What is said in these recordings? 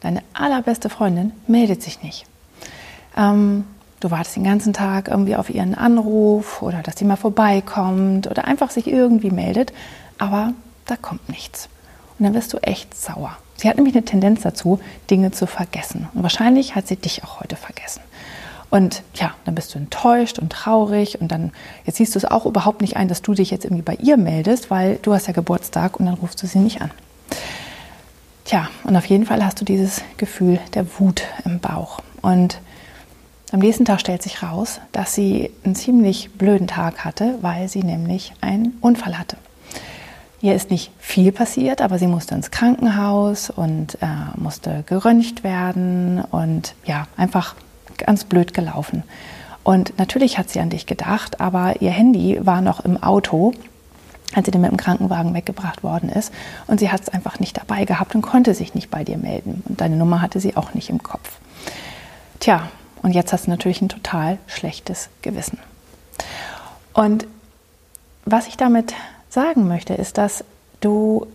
deine allerbeste Freundin meldet sich nicht. Ähm, du wartest den ganzen Tag irgendwie auf ihren Anruf oder dass sie mal vorbeikommt oder einfach sich irgendwie meldet, aber da kommt nichts. Und dann wirst du echt sauer. Sie hat nämlich eine Tendenz dazu, Dinge zu vergessen. Und wahrscheinlich hat sie dich auch heute vergessen. Und ja, dann bist du enttäuscht und traurig und dann, jetzt siehst du es auch überhaupt nicht ein, dass du dich jetzt irgendwie bei ihr meldest, weil du hast ja Geburtstag und dann rufst du sie nicht an. Tja, und auf jeden Fall hast du dieses Gefühl der Wut im Bauch. Und am nächsten Tag stellt sich raus, dass sie einen ziemlich blöden Tag hatte, weil sie nämlich einen Unfall hatte. Ihr ist nicht viel passiert, aber sie musste ins Krankenhaus und äh, musste geröntgt werden und ja, einfach ganz blöd gelaufen. Und natürlich hat sie an dich gedacht, aber ihr Handy war noch im Auto als sie dann mit dem Krankenwagen weggebracht worden ist. Und sie hat es einfach nicht dabei gehabt und konnte sich nicht bei dir melden. Und deine Nummer hatte sie auch nicht im Kopf. Tja, und jetzt hast du natürlich ein total schlechtes Gewissen. Und was ich damit sagen möchte, ist, dass du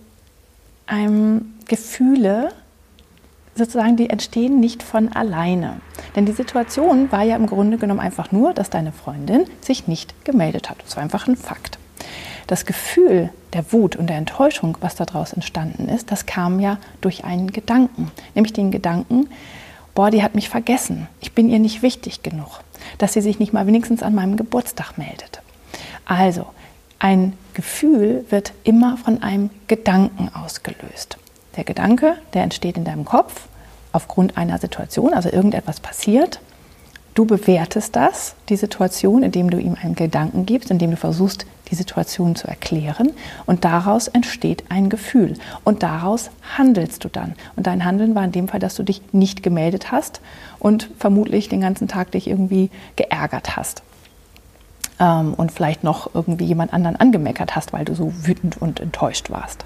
einem Gefühle sozusagen, die entstehen nicht von alleine. Denn die Situation war ja im Grunde genommen einfach nur, dass deine Freundin sich nicht gemeldet hat. Das war einfach ein Fakt das Gefühl der Wut und der Enttäuschung, was daraus entstanden ist, das kam ja durch einen Gedanken, nämlich den Gedanken, boah, die hat mich vergessen, ich bin ihr nicht wichtig genug, dass sie sich nicht mal wenigstens an meinem Geburtstag meldet. Also, ein Gefühl wird immer von einem Gedanken ausgelöst. Der Gedanke, der entsteht in deinem Kopf aufgrund einer Situation, also irgendetwas passiert Du bewertest das, die Situation, indem du ihm einen Gedanken gibst, indem du versuchst, die Situation zu erklären. Und daraus entsteht ein Gefühl. Und daraus handelst du dann. Und dein Handeln war in dem Fall, dass du dich nicht gemeldet hast und vermutlich den ganzen Tag dich irgendwie geärgert hast. Ähm, und vielleicht noch irgendwie jemand anderen angemeckert hast, weil du so wütend und enttäuscht warst.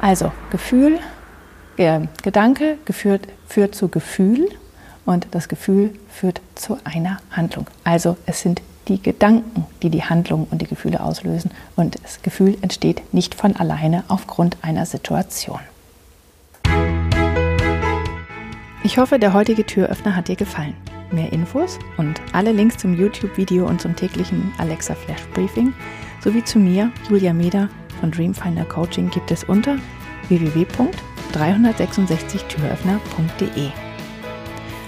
Also Gefühl, äh, Gedanke geführt, führt zu Gefühl und das Gefühl führt zu einer Handlung. Also es sind die Gedanken, die die Handlung und die Gefühle auslösen und das Gefühl entsteht nicht von alleine aufgrund einer Situation. Ich hoffe, der heutige Türöffner hat dir gefallen. Mehr Infos und alle Links zum YouTube-Video und zum täglichen Alexa Flash Briefing sowie zu mir, Julia Meder von Dreamfinder Coaching gibt es unter www.366türöffner.de.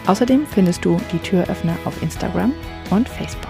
Außerdem findest du die Türöffner auf Instagram und Facebook.